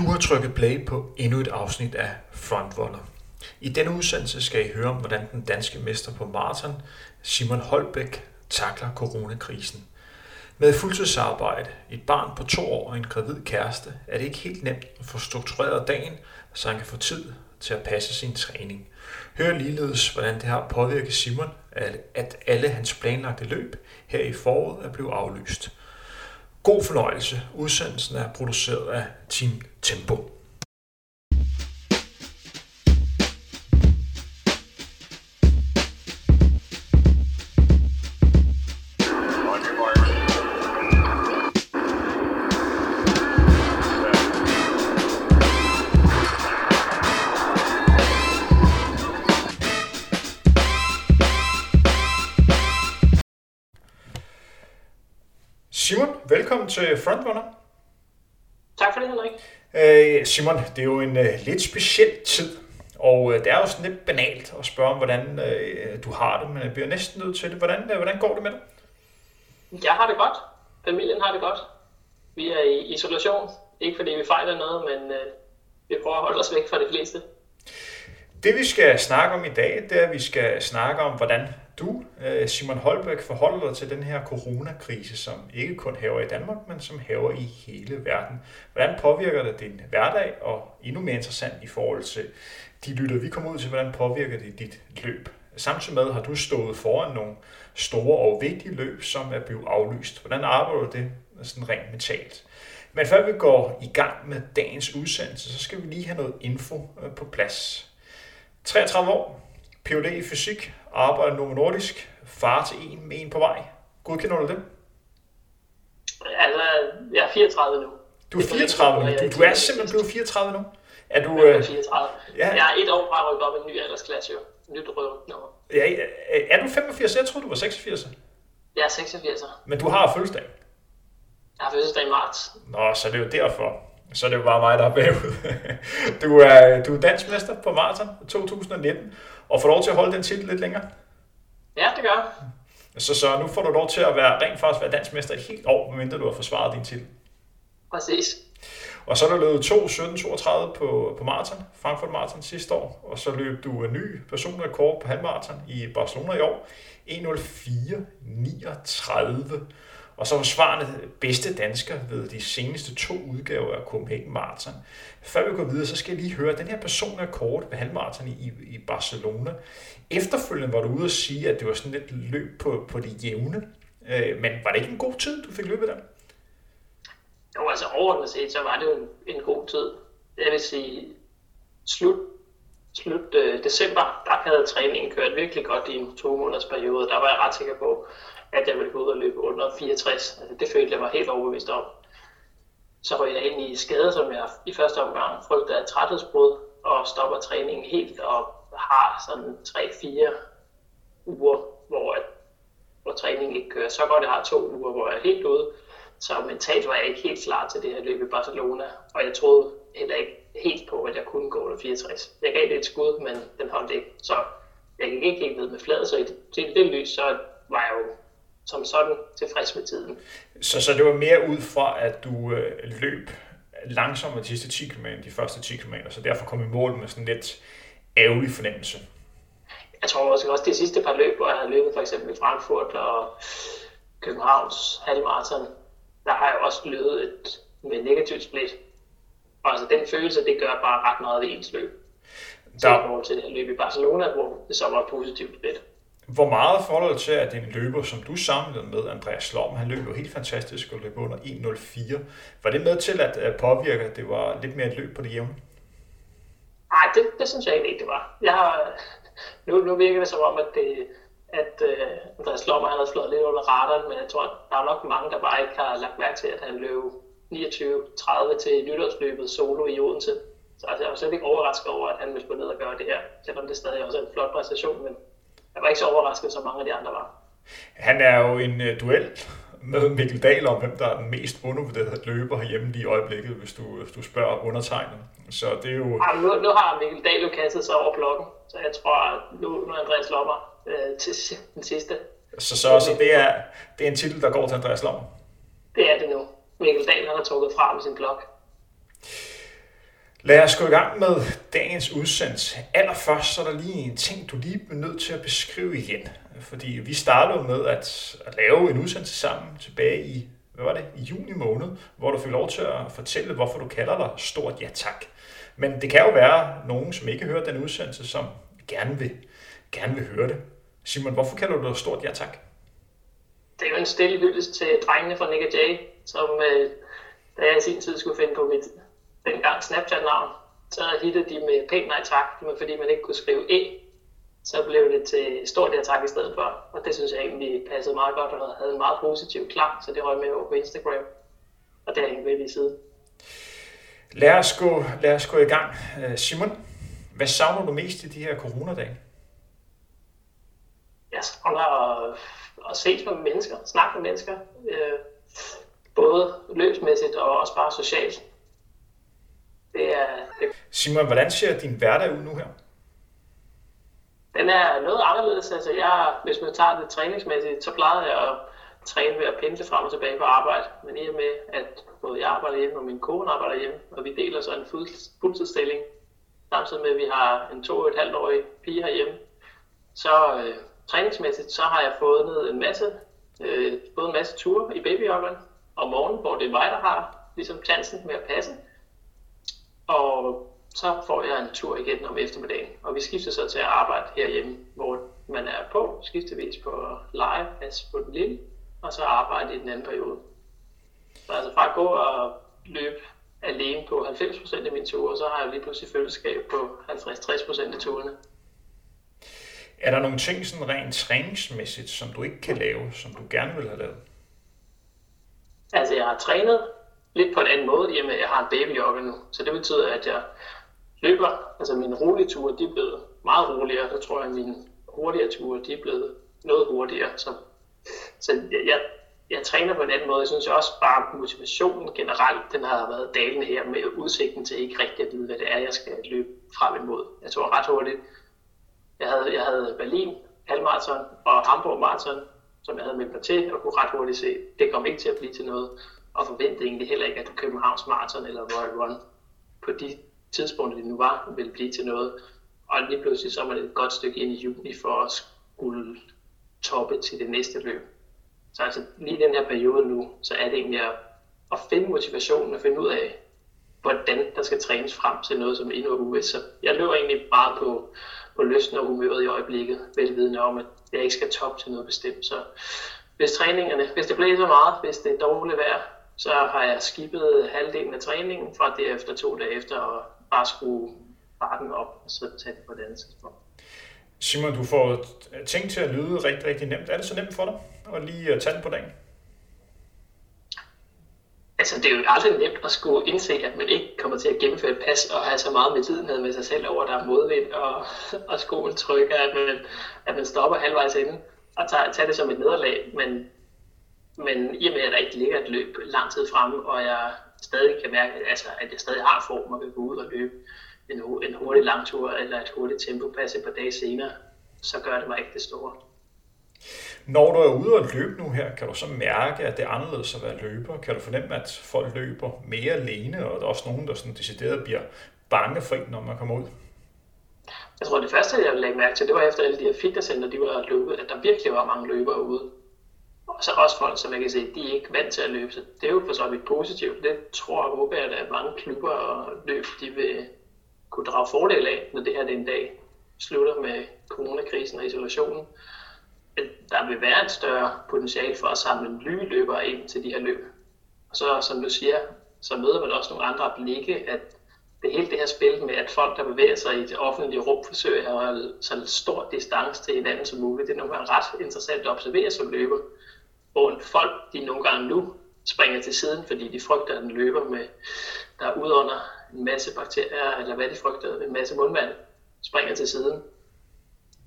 Du har trykket play på endnu et afsnit af Frontrunner. I denne udsendelse skal I høre om, hvordan den danske mester på maraton, Simon Holbæk, takler coronakrisen. Med fuldtidsarbejde, et barn på to år og en gravid kæreste, er det ikke helt nemt at få struktureret dagen, så han kan få tid til at passe sin træning. Hør ligeledes, hvordan det har påvirket Simon, at alle hans planlagte løb her i foråret er blevet aflyst. God fornøjelse. Udsendelsen er produceret af Team Tempo. Simon, velkommen til Frontrunner. Tak for det, Henrik. Øh, Simon, det er jo en uh, lidt speciel tid, og uh, det er jo sådan lidt banalt at spørge om, hvordan uh, du har det, men jeg bliver næsten nødt til det. Hvordan, hvordan går det med dig? Jeg har det godt. Familien har det godt. Vi er i isolation. Ikke fordi vi fejler noget, men vi prøver at holde os væk fra de fleste. Det vi skal snakke om i dag, det er, at vi skal snakke om, hvordan du, øh, Simon Holbæk, forholder dig til den her coronakrise, som ikke kun hæver i Danmark, men som hæver i hele verden. Hvordan påvirker det din hverdag, og endnu mere interessant i forhold til de lytter, vi kommer ud til, hvordan påvirker det dit løb? Samtidig med har du stået foran nogle store og vigtige løb, som er blevet aflyst. Hvordan arbejder du det sådan rent mentalt? Men før vi går i gang med dagens udsendelse, så skal vi lige have noget info øh, på plads. 33 år, Ph.D. i fysik, arbejder Novo Nordisk, far til en med en på vej. Godkender du det? Altså, jeg er 34 nu. Du er 34 nu? Du, du er simpelthen blevet 34 nu? Er du... Jeg er 34. Ja. Jeg er et år fra at rykke op i en ny aldersklasse, jo. Nyt rødt nummer. Ja, er du 85? Jeg troede, du var 86. Jeg er 86. Men du har fødselsdag? Jeg har fødselsdag i marts. Nå, så det er jo derfor. Så er det jo bare mig, der er bagud. Du er, du er dansmester på maraton 2019, og får lov til at holde den titel lidt længere. Ja, det gør Så, så nu får du lov til at være rent faktisk være dansmester i helt år, medmindre du har forsvaret din titel. Præcis. Og så er du løbet 2.17.32 på, på maraton, Frankfurt Marathon sidste år, og så løb du en ny personlig rekord på halvmarathon i Barcelona i år, 1.04.39. Og så var svarene bedste dansker ved de seneste to udgaver af Copenhagen Marathon. Før vi går videre, så skal jeg lige høre, den her person er kort ved halvmarathon i, i Barcelona. Efterfølgende var du ude at sige, at det var sådan lidt løb på, på det jævne. Øh, men var det ikke en god tid, du fik løbet der? Jo, altså overordnet set, så var det jo en, en god tid. Jeg vil sige, slut, slut øh, december, der havde træningen kørt virkelig godt i en to måneders periode. Der var jeg ret sikker på, at jeg ville gå ud og løbe under 64. Altså, det følte jeg mig helt overbevist om. Så røg jeg ind i skade, som jeg i første omgang frygtede af træthedsbrud, og stopper træningen helt og har sådan 3-4 uger, hvor, hvor træningen ikke kører så godt. Jeg har to uger, hvor jeg er helt ude. Så mentalt var jeg ikke helt klar til det her løb i Barcelona, og jeg troede heller ikke helt på, at jeg kunne gå under 64. Jeg gav det et skud, men den holdt ikke. Så jeg gik ikke helt ned med fladet, så i det, det, det lys, så var jeg jo som sådan tilfreds med tiden. Så, så det var mere ud fra, at du øh, løb langsommere de sidste 10 km de første 10 km, så derfor kom i mål med sådan lidt ærgerlig fornemmelse. Jeg tror også, også de sidste par løb, hvor jeg havde løbet for eksempel i Frankfurt og Københavns halvmarathon, der har jeg også løbet et, med negativt split. Og altså den følelse, det gør bare ret meget ved ens løb. Der... Så i forhold til det her løb i Barcelona, hvor det så var positivt split. Hvor meget forhold til, at en løber, som du samlede med, Andreas Slom, han løb jo helt fantastisk og løb under 1.04. Var det med til at påvirke, at det var lidt mere et løb på det jævne? Nej, det, det synes jeg ikke, det var. Jeg har, nu, nu virker det som om, at, det, at uh, Andreas Slom han har slået lidt under radaren, men jeg tror, at der er nok mange, der bare ikke har lagt mærke til, at han løb 29-30 til nytårsløbet solo i Odense. Så altså, jeg er slet ikke overrasket over, at han ville gå ned og gøre det her, selvom det stadig også er en flot præstation, men jeg var ikke så overrasket, som mange af de andre var. Han er jo en uh, duel med Mikkel Dahl om, hvem der er den mest undervurderede løber herhjemme lige i øjeblikket, hvis du, hvis du spørger undertegnet. Så det er jo... Ja, nu, nu har Mikkel Dahl jo kastet sig over blokken, så jeg tror, nu, nu er Andreas Lommer øh, til den sidste. Så, så, så det, er, det er en titel, der går til Andreas Lommer? Det er det nu. Mikkel Dahl har trukket fra med sin blok. Lad os gå i gang med dagens udsendelse. Allerførst så er der lige en ting, du lige er nødt til at beskrive igen. Fordi vi startede med at, at lave en udsendelse sammen tilbage i, hvad var det, i juni måned, hvor du fik lov til at fortælle, hvorfor du kalder dig Stort Ja Tak. Men det kan jo være nogen, som ikke hører den udsendelse, som gerne vil, gerne vil høre det. Simon, hvorfor kalder du dig Stort Ja Tak? Det er jo en stille hyldest til drengene fra Nick Jay, som øh, da jeg i sin tid skulle finde på mit dengang Snapchat-navn, så hittede de med pænt nej tak, men fordi man ikke kunne skrive E, så blev det til stort ja tak i stedet for. Og det synes jeg egentlig passede meget godt og havde en meget positiv klang, så det røg med over på Instagram. Og det er jeg ved lige side. Lad os, gå, lad os gå i gang. Øh, Simon, hvad savner du mest i de her coronadage? Jeg savner at, at ses med mennesker, snakke med mennesker. Øh, både løbsmæssigt og også bare socialt. Det er, det... Simon, hvordan ser din hverdag ud nu her? Den er noget anderledes. Altså jeg, hvis man tager det træningsmæssigt, så plejede jeg at træne ved at pendle frem og tilbage på arbejde. Men i og med, at både jeg arbejder hjemme og min kone arbejder hjemme, og vi deler så en fuld, fuldtidsstilling, samtidig med, at vi har en to og et halvt årig pige herhjemme, så øh, træningsmæssigt, så har jeg fået en masse, øh, både en masse ture i babyjoggeren om morgenen, hvor det er mig, der har ligesom chancen med at passe. Og så får jeg en tur igen om eftermiddagen, og vi skifter så til at arbejde herhjemme, hvor man er på, skiftevis på live, passe på den lille, og så arbejde i den anden periode. Så altså fra at gå og løbe alene på 90% af mine ture, så har jeg lige pludselig følgeskab på 50-60% af turene. Er der nogle ting sådan rent træningsmæssigt, som du ikke kan lave, som du gerne vil have lavet? Altså jeg har trænet lidt på en anden måde, i og med at jeg har en babyjogger nu. Så det betyder, at jeg løber, altså mine rolige ture, de er blevet meget roligere. Så tror jeg, at mine hurtigere ture, de er blevet noget hurtigere. Så, så jeg, jeg, jeg træner på en anden måde. Jeg synes også bare, motivationen generelt, den har været dalende her med udsigten til ikke rigtig at vide, hvad det er, jeg skal løbe frem imod. Jeg tror ret hurtigt, jeg havde, jeg havde Berlin halvmarathon og Hamburg marathon, som jeg havde meldt mig til, og kunne ret hurtigt se, det kom ikke til at blive til noget og forventede egentlig heller ikke, at Københavns Marathon eller Royal Run på de tidspunkter, det nu var, ville blive til noget. Og lige pludselig så var det et godt stykke ind i juni for at skulle toppe til det næste løb. Så altså lige den her periode nu, så er det egentlig at, at finde motivationen og finde ud af, hvordan der skal trænes frem til noget, som endnu er ude. Så jeg løber egentlig bare på, på lysten og humøret i øjeblikket, velvidende om, at jeg ikke skal toppe til noget bestemt. Så hvis træningerne, hvis det blæser meget, hvis det er dårligt vejr, så har jeg skibet halvdelen af træningen fra derefter to dage efter og bare skrue farten op og så tage det på et andet tidspunkt. Simon, du får ting til at lyde rigtig, rigtig nemt. Er det så nemt for dig at lige tage den på dagen? Altså, det er jo aldrig nemt at skulle indse, at man ikke kommer til at gennemføre et pas og have så meget med tiden med sig selv over, der er modvind og, og skoen trykker, at man, at man stopper halvvejs inden og tager, tager det som et nederlag. Men men i og med, at der ikke ligger et løb lang tid fremme, og jeg stadig kan mærke, altså, at jeg stadig har form og vil gå ud og løbe en, en hurtig lang tur eller et hurtigt tempopas et par dage senere, så gør det mig ikke det store. Når du er ude og løbe nu her, kan du så mærke, at det er anderledes at være løber? Kan du fornemme, at folk løber mere alene, og der er også nogen, der sådan decideret bliver bange for en, når man kommer ud? Jeg tror, det første, jeg lagde mærke til, det var efter alle de her fitnesscenter, de var løbet, at der virkelig var mange løbere ude. Og så også folk, som jeg kan se, de er ikke vant til at løbe. Så det er jo for så vidt positivt. Det tror og håber jeg, at mange klubber og løb, de vil kunne drage fordel af, når det her den dag slutter med coronakrisen og isolationen. At der vil være et større potentiale for at samle nye løbere ind til de her løb. Og så, som du siger, så møder man også nogle andre blikke, at det hele det her spil med, at folk, der bevæger sig i det offentlige rum, forsøger at have så stor distance til hinanden som muligt. Det er nogle gange ret interessant at observere som løber hvor folk de nogle gange nu springer til siden, fordi de frygter, at den løber med, der er under en masse bakterier, eller hvad de frygter, en masse mundvand, springer til siden.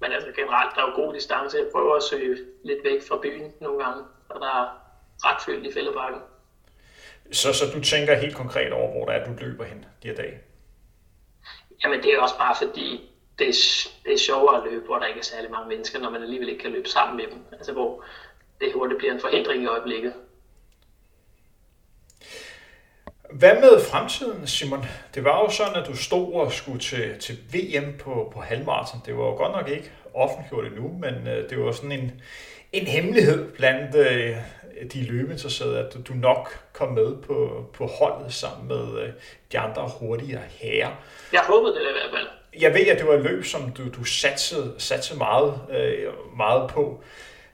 Men altså generelt, der er jo god distance. Jeg prøver at søge lidt væk fra byen nogle gange, og der er ret fyldt i fældebakken. Så, så du tænker helt konkret over, hvor der er, du løber hen de her dage? Jamen det er også bare fordi, det er, det er sjovere at løbe, hvor der ikke er særlig mange mennesker, når man alligevel ikke kan løbe sammen med dem. Altså hvor det hurtigt bliver en forhindring i øjeblikket. Hvad med fremtiden, Simon? Det var jo sådan, at du stod og skulle til, til VM på, på halvmarathon. Det var jo godt nok ikke offentliggjort endnu, men øh, det var sådan en, en hemmelighed blandt øh, de løbeinteresserede, at du nok kom med på, på holdet sammen med øh, de andre hurtigere herrer. Jeg håbede det i hvert fald. Jeg ved, at det var et løb, som du, du satsede, satsede meget, øh, meget på.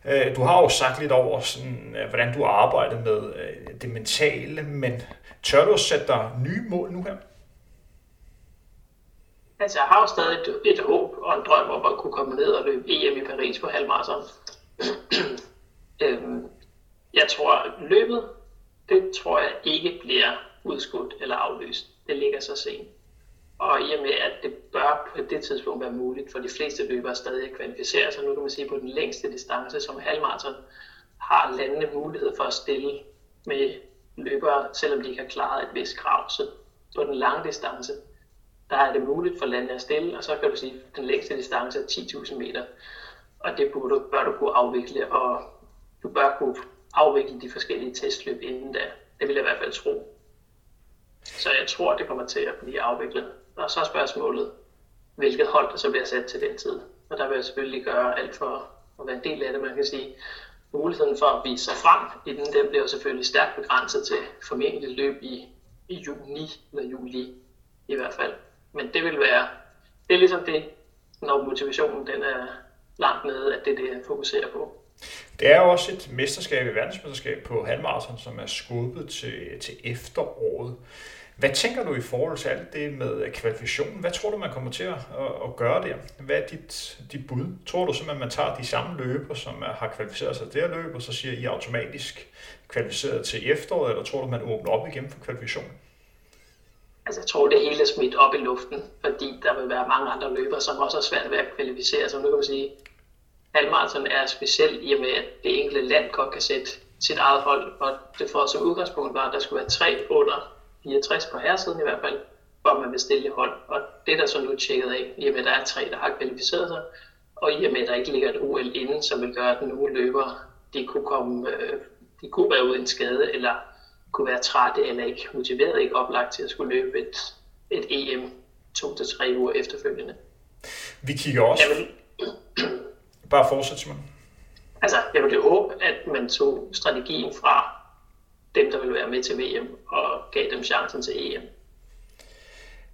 Øh, du har jo sagt lidt over, sådan, øh, hvordan du arbejder med øh, det mentale, men tør du at sætte dig nye mål nu her? Altså, jeg har jo stadig et, et håb og en drøm om at kunne komme ned og løbe EM i Paris på halvmarathon. øhm, jeg tror, løbet, det tror jeg ikke bliver udskudt eller aflyst. Det ligger så sent. Og i og med, at det bør på det tidspunkt være muligt for de fleste løbere stadig at kvalificere sig, nu kan man sige, på den længste distance som halvmarathon, har landene mulighed for at stille med løbere, selvom de ikke har klaret et vist krav. Så på den lange distance, der er det muligt for landene at stille, og så kan du sige, at den længste distance er 10.000 meter. Og det burde, bør du kunne afvikle, og du bør kunne afvikle de forskellige testløb inden da. Det vil jeg i hvert fald tro. Så jeg tror, det kommer til at blive afviklet. Og så er spørgsmålet, hvilket hold der så bliver sat til den tid. Og der vil jeg selvfølgelig gøre alt for at være en del af det. Man kan sige, muligheden for at vise sig frem i den, den bliver jo selvfølgelig stærkt begrænset til formentlig løb i, i juni eller juli i hvert fald. Men det vil være, det er ligesom det, når motivationen den er langt nede, at det er det, jeg fokuserer på. Det er jo også et mesterskab i verdensmesterskab på halvmarathon, som er skubbet til, til efteråret. Hvad tænker du i forhold til alt det med kvalifikation? Hvad tror du, man kommer til at, at gøre der? Hvad er dit, dit bud? Tror du simpelthen, at man tager de samme løber, som har kvalificeret sig til det her løb, og så siger I automatisk kvalificeret til efteråret, eller tror du, man åbner op igen for kvalifikation? Altså, jeg tror, det hele er smidt op i luften, fordi der vil være mange andre løbere, som også har svært ved at kvalificere sig. Nu kan man sige, halvmarathon er speciel i og med, at det enkelte land godt kan sætte sit eget hold, og det får som udgangspunkt var, at der skulle være tre under 64 på herresiden i hvert fald, hvor man vil stille hold. Og det er der så nu tjekket af, i og med, at der er tre, der har kvalificeret sig, og i og med, at der ikke ligger et OL inden, som vil gøre, at nogle løber, de kunne, komme, øh, de kunne være ude en skade, eller kunne være trætte, eller ikke motiveret, ikke oplagt til at skulle løbe et, et EM to til tre uger efterfølgende. Vi kigger også... Jamen, Bare fortsæt, Simon. Altså, jeg ville håbe, at man tog strategien fra dem, der vil være med til VM, og gav dem chancen til EM.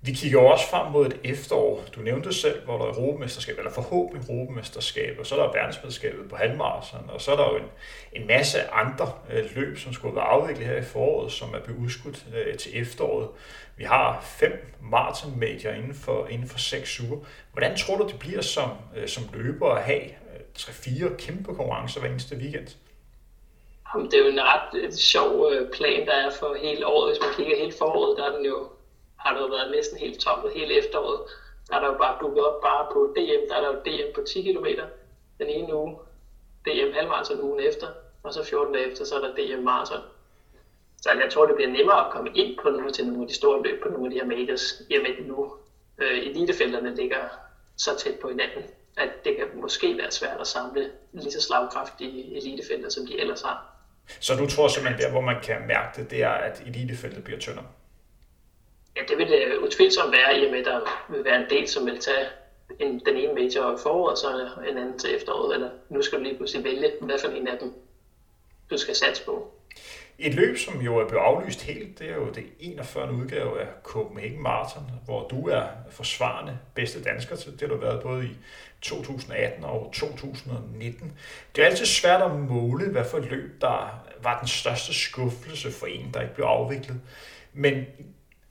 Vi kigger også frem mod et efterår. Du nævnte selv, hvor der er Europamesterskab, eller forhåbentlig Europamesterskab, og så er der verdensmesterskabet på halvmarathon, og så er der jo en, en masse andre øh, løb, som skulle være afviklet her i foråret, som er blevet udskudt øh, til efteråret. Vi har fem maratonmedier inden for, inden for seks uger. Hvordan tror du, det bliver som, øh, som løber at have øh, tre-fire kæmpe konkurrencer hver eneste weekend? Jamen, det er jo en ret et sjov øh, plan, der er for hele året. Hvis man kigger hele foråret, der er den jo, har det jo været næsten helt tomt hele efteråret. Der er der jo bare dukket op bare på DM. Der er der jo DM på 10 km den ene uge. DM halvmarathon ugen efter. Og så 14 dage efter, så er der DM marathon. Så jeg tror, det bliver nemmere at komme ind på nogle til nogle af de store løb på nogle af de her majors, i og med at nu øh, elitefelterne ligger så tæt på hinanden, at det kan måske være svært at samle lige så slagkraftige elitefelter, som de ellers har. Så du tror simpelthen, der hvor man kan mærke det, det er, at elitefeltet bliver tyndere? Ja, det vil det utvivlsomt være, i og med, at der vil være en del, som vil tage en, den ene major i foråret, og så en anden til efteråret, eller nu skal du lige pludselig vælge, hvad for en af dem du skal satse på. Et løb, som jo er blevet aflyst helt, det er jo det 41. udgave af Copenhagen Marathon, hvor du er forsvarende bedste dansker til. Det har du været både i 2018 og 2019. Det er altid svært at måle, hvad for løb, der var den største skuffelse for en, der ikke blev afviklet. Men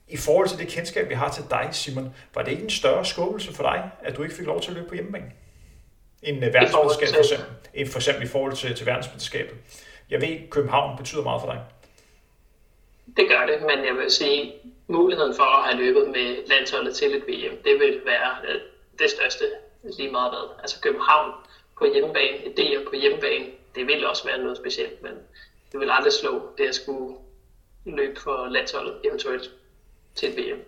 i forhold til det kendskab, vi har til dig, Simon, var det ikke en større skuffelse for dig, at du ikke fik lov til at løbe på hjemmebane? En uh, verdensmesterskab for eksempel, for eksempel i forhold til, til verdensmesterskabet. Jeg ved, København betyder meget for dig. Det gør det, men jeg vil sige, muligheden for at have løbet med landsholdet til et VM, det vil være øh, det største lige meget hvad. Altså København på hjemmebane, idéer på hjemmebane, det vil også være noget specielt, men det vil aldrig slå det at skulle løbe for landsholdet eventuelt til et VM.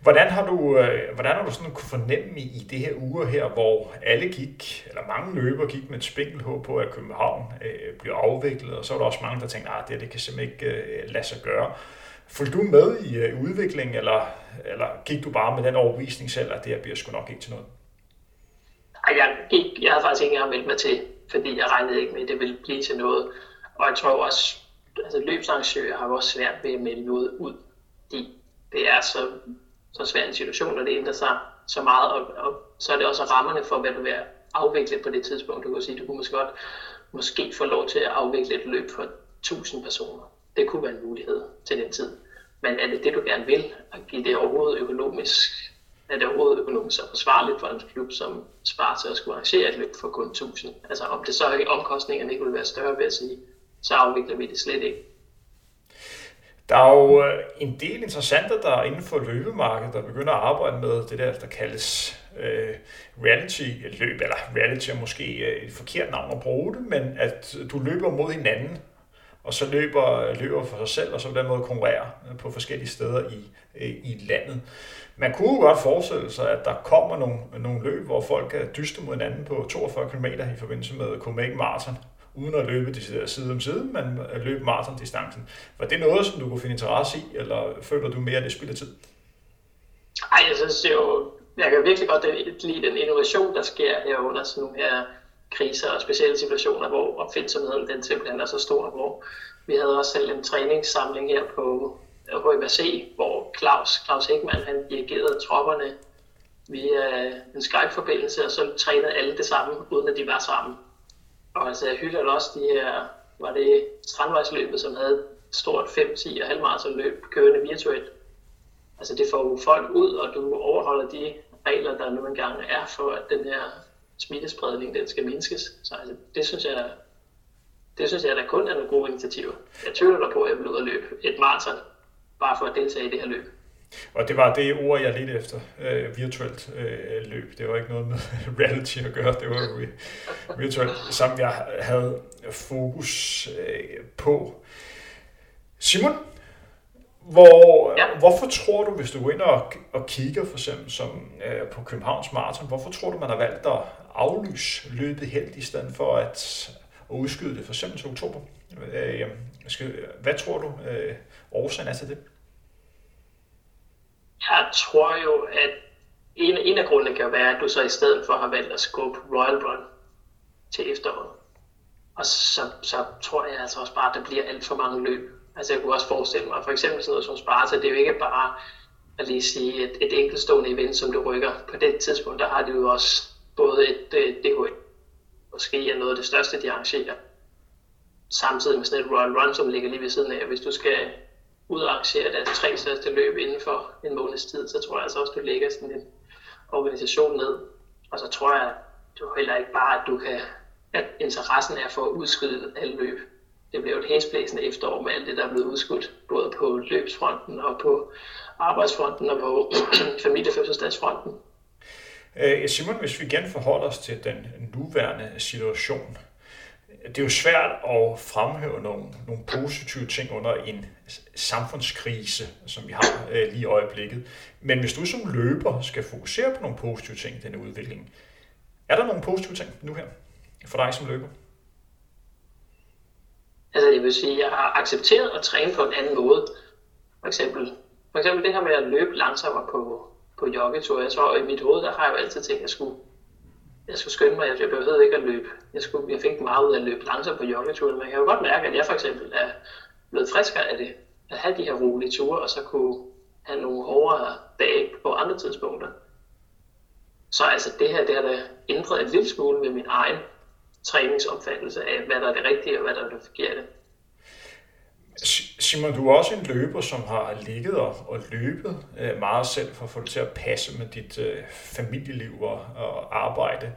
Hvordan har du, øh, hvordan har du sådan kunne fornemme i det her uger her, hvor alle gik, eller mange løber gik med et spinkelt håb på, at København øh, bliver afviklet, og så var der også mange, der tænkte, at det, det kan simpelthen ikke øh, lade sig gøre. Fulgte du med i øh, udviklingen, eller, eller gik du bare med den overbevisning selv, at det her bliver sgu nok ikke til noget? Nej, jeg, ikke, jeg havde faktisk ikke engang meldt mig til, fordi jeg regnede ikke med, at det ville blive til noget. Og jeg tror også, altså løbsarrangører har også svært ved at melde noget ud, fordi det er så, så svær en situation, når det ændrer sig så meget, og, og så er det også rammerne for, hvad du vil afvikle på det tidspunkt. Du kan sige, du kunne måske godt måske få lov til at afvikle et løb for 1000 personer. Det kunne være en mulighed til den tid. Men er det det, du gerne vil, at give det overhovedet økonomisk, er det overhovedet økonomisk så forsvarligt for en klub som Sparta at skulle arrangere et løb for kun 1000? Altså om det så ikke omkostningerne ikke vil være større ved at sige, så afvikler vi det slet ikke. Der er jo øh, en del interessante, der inden for løbemarkedet, der begynder at arbejde med det der, der kaldes øh, reality-løb, eller reality er måske øh, et forkert navn at bruge det, men at du løber mod hinanden, og så løber, løber for sig selv, og så på den måde konkurrerer øh, på forskellige steder i, øh, i landet. Man kunne jo godt forestille sig, at der kommer nogle, nogle løb, hvor folk kan dyste mod hinanden på 42 km i forbindelse med Copenhagen Marathon, uden at løbe de side om side, men at løbe maratondistancen. Var det noget, som du kunne finde interesse i, eller føler du mere, at det spilder tid? Ej, jeg synes jo, jeg kan virkelig godt lide den innovation, der sker her under sådan nogle her kriser og specielle situationer, hvor opfindsomheden den simpelthen er så stor, hvor vi havde også selv en træningssamling her på HMRC, hvor Claus, Claus Hækman, han dirigerede tropperne via en Skype-forbindelse, og så trænede alle det samme, uden at de var sammen. Og altså, jeg hylder også de her, var det strandvejsløbet, som havde et stort 5, 10 og halvmarathon løb kørende virtuelt. Altså det får jo folk ud, og du overholder de regler, der nu engang er for, at den her smittespredning den skal mindskes. Så altså, det synes jeg, det synes jeg, der kun er nogle gode initiativer. Jeg tvivler dig på, at jeg vil ud og løbe et maraton, bare for at deltage i det her løb. Og det var det ord, jeg lidt efter, øh, virtuelt øh, løb. Det var ikke noget med reality at gøre, det var jo virtuelt, som jeg havde fokus øh, på. Simon, hvor, ja. hvorfor tror du, hvis du går ind og, og kigger for eksempel som, øh, på Københavns Marathon, hvorfor tror du, man har valgt at aflyse løbet helt i stedet for at, at udskyde det for eksempel til oktober? Øh, skal, hvad tror du øh, årsagen er til det? Jeg tror jo, at en, en af grundene kan være, at du så i stedet for har valgt at skubbe Royal Run til efteråret. Og så, så tror jeg altså også bare, at der bliver alt for mange løb. Altså jeg kunne også forestille mig, for eksempel sådan noget som Sparta, det er jo ikke bare at lige sige et, et enkeltstående event, som du rykker. På det tidspunkt, der har de jo også både et, øh, et DH, måske er noget af det største, de arrangerer, samtidig med sådan et run-run, som ligger lige ved siden af. Hvis du skal ud og arrangere deres altså tre største løb inden for en måneds tid, så tror jeg altså også, at du lægger sådan en organisation ned. Og så tror jeg du heller ikke bare, at du kan, at interessen er for at udskyde alle løb. Det bliver jo et hæsblæsende efterår med alt det, der er blevet udskudt, både på løbsfronten og på arbejdsfronten og på familiefødselsdagsfronten. Øh, Simon, hvis vi igen forholder os til den nuværende situation, det er jo svært at fremhæve nogle, nogle positive ting under en samfundskrise, som vi har øh, lige i øjeblikket. Men hvis du som løber skal fokusere på nogle positive ting i denne udvikling, er der nogle positive ting nu her for dig som løber? Altså jeg vil sige, at jeg har accepteret at træne på en anden måde. For eksempel, for eksempel det her med at løbe langsommere på, på joggetur. Jeg tror, i mit hoved, der har jeg jo altid tænkt, at jeg skulle jeg skulle skynde mig, jeg behøvede ikke at løbe. Jeg, skulle, jeg fik meget ud af at løbe langsomt på joggeturen, men jeg kan jo godt mærke, at jeg for eksempel er blevet friskere af det. At have de her rolige ture, og så kunne have nogle hårdere dage på andre tidspunkter. Så altså det her, det har da ændret en lille smule med min egen træningsopfattelse af, hvad der er det rigtige og hvad der er det forkerte. Simon, du er også en løber, som har ligget og, og løbet øh, meget selv for at få det til at passe med dit øh, familieliv og, og arbejde.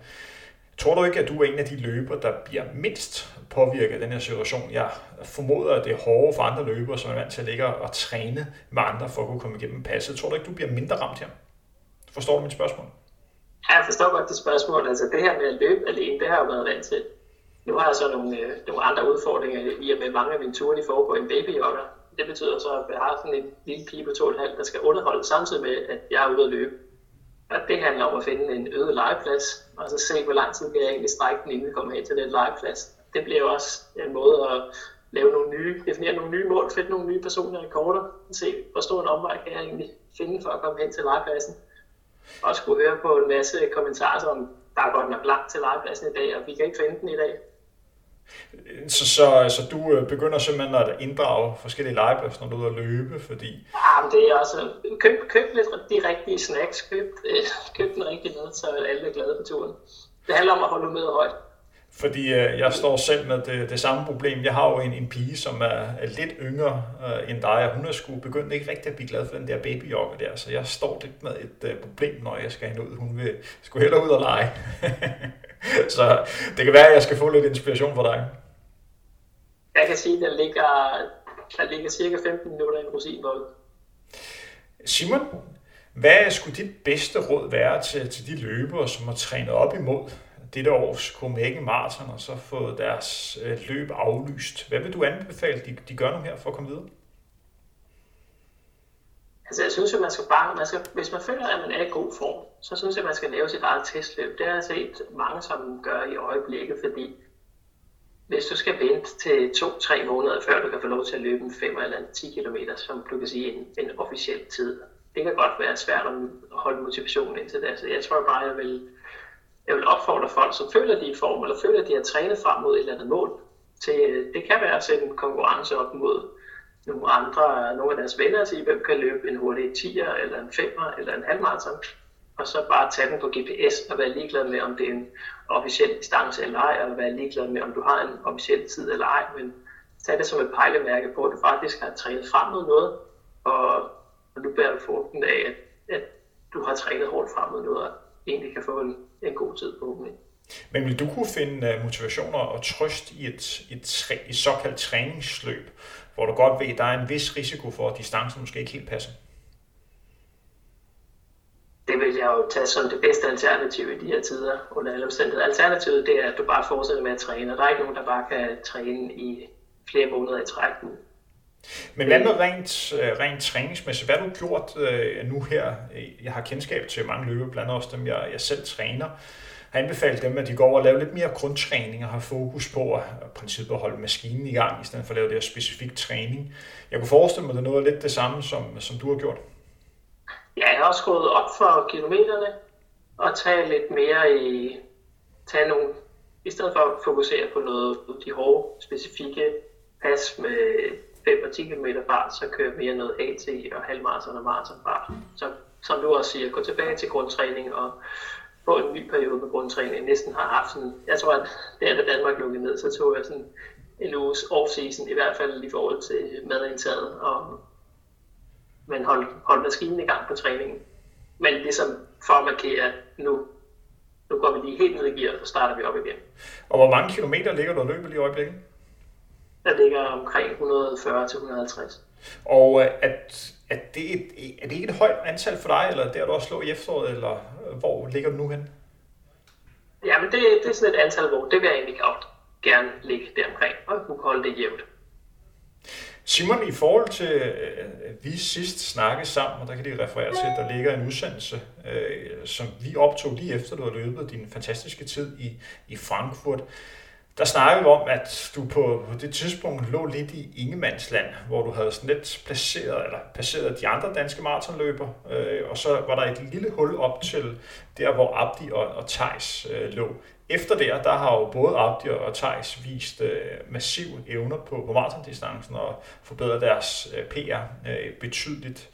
Tror du ikke, at du er en af de løber, der bliver mindst påvirket af den her situation? Jeg formoder, at det er hårdere for andre løbere, som er vant til at ligge og træne med andre for at kunne komme igennem passet. Tror du ikke, du bliver mindre ramt her? Forstår du mit spørgsmål? Ja, jeg forstår godt det spørgsmål. Altså det her med at løbe alene, det har jeg jo været vant til. Nu har jeg så nogle, øh, nogle andre udfordringer i og med mange af mine ture, de foregår i en babyjogger. Det betyder så, at jeg har sådan en lille pige på 2,5, der skal underholde samtidig med, at jeg er ude at løbe. Og det handler om at finde en øde legeplads, og så se, hvor lang tid kan jeg egentlig strække den, inden vi kommer hen til den legeplads. Det bliver også en måde at lave nogle nye, definere nogle nye mål, finde nogle nye personlige rekorder, se hvor stor en omvej kan jeg egentlig finde for at komme hen til legepladsen. Og skulle høre på en masse kommentarer som, der er godt nok langt til legepladsen i dag, og vi kan ikke finde den i dag. Så, så, så du øh, begynder simpelthen at inddrage forskellige legepladser, når du er ude at løbe, fordi... Ja, men det er også... Køb, køb lidt de rigtige snacks, køb, øh, køb den rigtige mad, så alle er glade på turen. Det handler om at holde med højt. Fordi øh, jeg står selv med det, det samme problem. Jeg har jo en, en pige, som er, er lidt yngre øh, end dig, og hun er sgu begyndt ikke rigtig at blive glad for den der babyjogger der, så jeg står lidt med et øh, problem, når jeg skal hende ud. Hun vil sgu hellere ud og lege. så det kan være, at jeg skal få lidt inspiration fra dig. Jeg kan sige, at der ligger, der ligger cirka 15 minutter i en rosinbold. Simon, hvad skulle dit bedste råd være til, til de løbere, som har trænet op imod dette års Copenhagen Marathon og så fået deres øh, løb aflyst. Hvad vil du anbefale, de, de gør nu her for at komme videre? Altså jeg synes, jo, man skal bare, man skal, hvis man føler, at man er i god form, så synes jeg, at man skal lave sit eget testløb. Det har jeg set mange, som gør i øjeblikket, fordi hvis du skal vente til to-tre måneder, før du kan få lov til at løbe en 5 eller 10 km, som du kan sige en, en officiel tid, det kan godt være svært at holde motivationen indtil det. Så jeg tror bare, jeg vil jeg vil opfordre folk, som føler, at de er i form, eller føler, at de har trænet frem mod et eller andet mål, til, det kan være at sætte en konkurrence op mod nogle andre, nogle af deres venner, og sige, hvem kan løbe en hurtig 10'er, eller en 5'er, eller en halvmarathon, og så bare tage den på GPS og være ligeglad med, om det er en officiel distance eller ej, og være ligeglad med, om du har en officiel tid eller ej, men tag det som et pejlemærke på, at du faktisk har trænet frem mod noget, og, og nu bærer du frugten af, at, at du har trænet hårdt frem mod noget, og egentlig kan få en, en god tid på det. Men vil du kunne finde øh, motivationer og trøst i et, et, et såkaldt træningsløb, hvor du godt ved, at der er en vis risiko for, at distancen måske ikke helt passer? Det vil jeg jo tage som det bedste alternativ i de her tider under alle omstændigheder. Alternativet det er, at du bare fortsætter med at træne, og der er ikke nogen, der bare kan træne i flere måneder i træk. Men hvad med rent, øh, rent træningsmæssigt? Hvad har du gjort øh, nu her? Jeg har kendskab til mange løbe, blandt også dem, jeg, jeg selv træner har anbefalet dem, at de går over og laver lidt mere grundtræning og har fokus på at, at princippet at holde maskinen i gang, i stedet for at lave det her specifik træning. Jeg kunne forestille mig, at det er noget lidt det samme, som, som du har gjort. Ja, jeg har også gået op for kilometerne og tage lidt mere i, tage nogle, i stedet for at fokusere på noget, de hårde, specifikke pas med 5 og 10 km fart, så kører mere noget AT og halvmarathon og maratonfart. Så som du også siger, gå tilbage til grundtræning og få en ny periode med grundtræning. Jeg næsten har haft sådan, jeg tror, at der da Danmark lukkede ned, så tog jeg sådan en uges off-season, i hvert fald i forhold til madindtaget, og men hold, hold maskinen i gang på træningen. Men ligesom for at markere, at nu, nu går vi lige helt ned i gear, og så starter vi op igen. Og hvor mange kilometer ligger du og løber lige i øjeblikket? Der ligger omkring 140-150. Og øh, at, at det et, er det ikke et højt antal for dig, eller der du også slå i efteråret, eller øh, hvor ligger du nu hen? Ja, men det, det er sådan et antal, hvor det vil jeg egentlig godt gerne ligge deromkring, og kunne holde det jævnt. Simon, i forhold til, øh, vi sidst snakkede sammen, og der kan de referere til, at der ligger en udsendelse, øh, som vi optog lige efter, du har løbet din fantastiske tid i, i Frankfurt der snakkede vi om, at du på, på det tidspunkt lå lidt i Ingemandsland, hvor du havde sådan lidt placeret, eller placeret de andre danske maratonløber, øh, og så var der et lille hul op til der, hvor Abdi og, og Tejs øh, lå. Efter det, der har jo både Abdi og Tejs vist øh, massive evner på, på maratondistancen og forbedret deres øh, PR øh, betydeligt.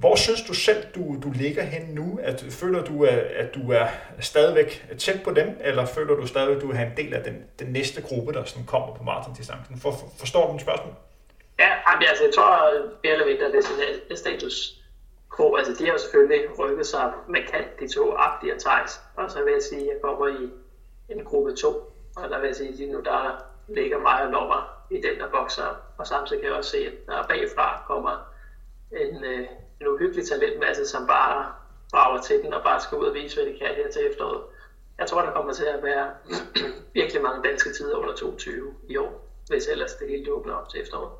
Hvor synes du selv, du, du ligger hen nu? At, føler du, at du er stadigvæk tæt på dem, eller føler du stadigvæk, at du er en del af den, den næste gruppe, der sådan kommer på maratondistancen? For, for, forstår du mit spørgsmål? Ja, altså, jeg tror mere eller mindre, det er sådan status quo. Altså, de har jo selvfølgelig rykket sig markant, de to, Abdi og Thijs. Og så vil jeg sige, at jeg kommer i en gruppe 2. Og der vil jeg sige, at lige nu der ligger mig og Lommer i den, der vokser. Og samtidig kan jeg også se, at der bagfra kommer en, øh, en uhyggelig talentmasse, altså, som bare brager til den og bare skal ud og vise, hvad de kan her til efteråret. Jeg tror, der kommer til at være virkelig mange danske tider under 22 i år, hvis ellers det hele åbner op til efteråret.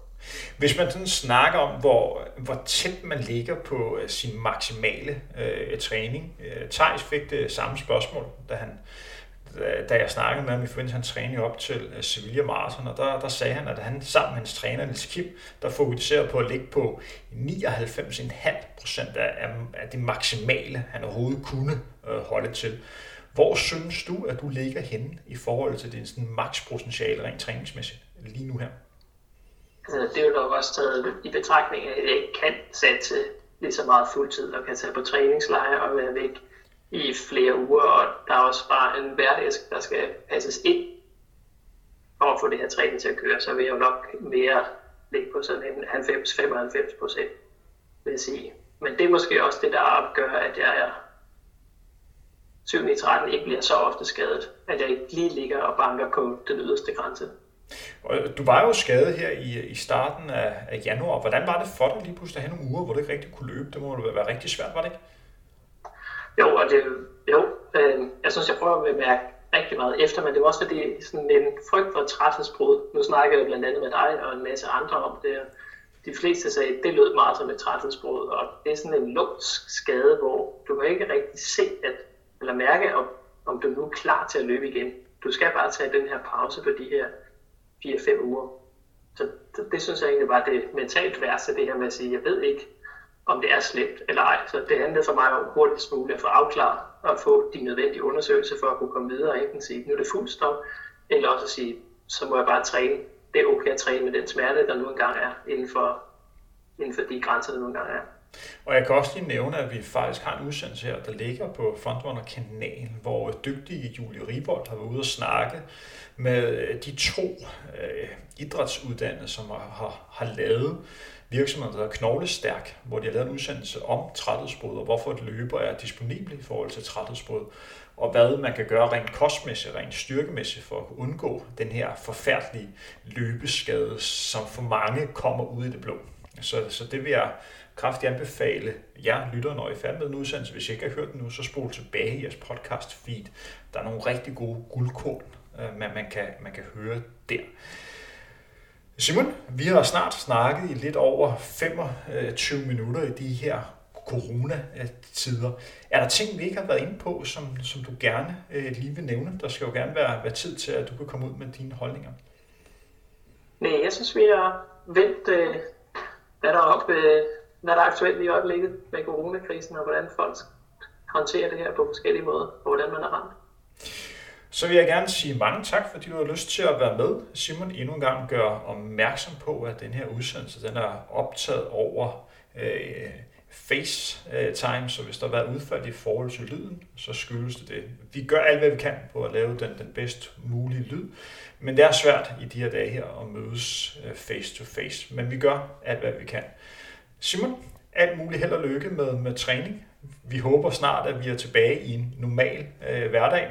Hvis man sådan snakker om, hvor, hvor tæt man ligger på øh, sin maksimale øh, træning. Øh, Thijs fik det samme spørgsmål, da han Øh, da jeg snakkede med ham i forbindelse hans træning op til øh, Sevilla Marathon, og der, der sagde han, at han sammen med hans træner Niels Kim, der fokuserer på at ligge på 99,5 procent af, af det maksimale, han overhovedet kunne øh, holde til. Hvor synes du, at du ligger henne i forhold til din sådan, makspotentiale rent træningsmæssigt lige nu her? Altså, det er jo nok også taget i betragtning at jeg ikke kan satse lige så meget fuldtid og kan tage på træningslejre og være væk i flere uger, og der er også bare en hverdag, der skal passes ind for at få det her træning til at køre, så vil jeg jo nok mere ligge på sådan en 90-95 procent, vil jeg sige. Men det er måske også det, der opgør, at jeg er 7 i 13 ikke bliver så ofte skadet, at jeg ikke lige ligger og banker på den yderste grænse. Øh, du var jo skadet her i, i starten af, af januar. Hvordan var det for dig lige pludselig at have nogle uger, hvor du ikke rigtig kunne løbe? Det må jo være rigtig svært, var det ikke? Jo, og det, jo, øh, jeg synes, jeg prøver at mærke rigtig meget efter, men det var også fordi sådan en frygt for træthedsbrud. Nu snakker jeg blandt andet med dig og en masse andre om det. De fleste sagde, at det lød meget som et træthedsbrud, og det er sådan en lumsk skade, hvor du kan ikke rigtig se, at, eller mærke, om, om du nu er klar til at løbe igen. Du skal bare tage den her pause på de her 4-5 uger. Så det, det synes jeg egentlig var det mentalt værste, det her med at sige, jeg ved ikke, om det er slemt eller ej. Så det handler for mig om hurtigst muligt at få afklaret og få de nødvendige undersøgelser for at kunne komme videre. Enten sige, nu er det fuld stop, eller også at sige, så må jeg bare træne. Det er okay at træne med den smerte, der nu engang er inden for, inden for de grænser, der nu engang er. Og jeg kan også lige nævne, at vi faktisk har en udsendelse her, der ligger på Frontrunner-kanalen, hvor dygtige Julie Ribold har været ude og snakke med øh, de to øh, idrætsuddannede, som har, har, har lavet virksomhed, der hedder Knoglestærk, hvor de har lavet en udsendelse om træthedsbrud, og hvorfor et løber er disponibel i forhold til træthedsbrud, og hvad man kan gøre rent kostmæssigt, rent styrkemæssigt for at undgå den her forfærdelige løbeskade, som for mange kommer ud i det blå. Så, så det vil jeg kraftigt anbefale jer lytter, når I er færdige med den udsendelse. Hvis I ikke har hørt den nu, så spol tilbage i jeres podcast feed. Der er nogle rigtig gode guldkorn, øh, man, man, kan, man kan høre der. Simon, vi har snart snakket i lidt over 25 minutter i de her corona-tider. Er der ting, vi ikke har været inde på, som, som du gerne øh, lige vil nævne? Der skal jo gerne være, være tid til, at du kan komme ud med dine holdninger. Nej, jeg synes, vi har vendt, øh, hvad, der er op, øh, hvad der er aktuelt i øjeblikket med coronakrisen, og hvordan folk håndterer det her på forskellige måder, og hvordan man er ramt. Så vil jeg gerne sige mange tak, fordi du har lyst til at være med. Simon endnu en gang gør opmærksom på, at den her udsendelse den er optaget over øh, FaceTime, så hvis der har været udfald i forhold til lyden, så skyldes det det. Vi gør alt, hvad vi kan på at lave den, den bedst mulige lyd, men det er svært i de her dage her at mødes face to face, men vi gør alt, hvad vi kan. Simon, alt muligt held og lykke med, med træning. Vi håber snart, at vi er tilbage i en normal øh, hverdag,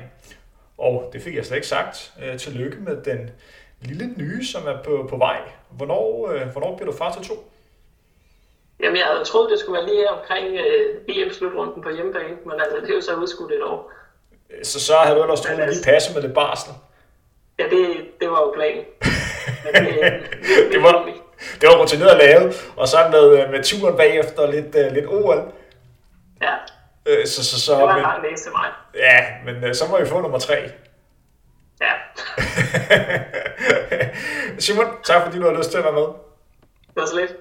og det fik jeg slet ikke sagt. Øh, tillykke med den lille nye, som er på, på vej. Hvornår, øh, hvornår bliver du far til to? Jamen, jeg havde troet, det skulle være lige omkring øh, EM-slutrunden på hjemmebane, men altså, det er jo så udskudt et år. Så så havde du ellers troet, at lige passe med det barsel? Ja, det, det var jo planen. Men det, det, det, var, det var rutineret lavet, og så med, øh, med turen bagefter lidt, uh, lidt OL. Ja, Øh, så, så, så, det var en lang mig. Ja, men øh, så må vi få nummer tre. Ja. Simon, tak fordi du har lyst til at være med. Det var så lidt.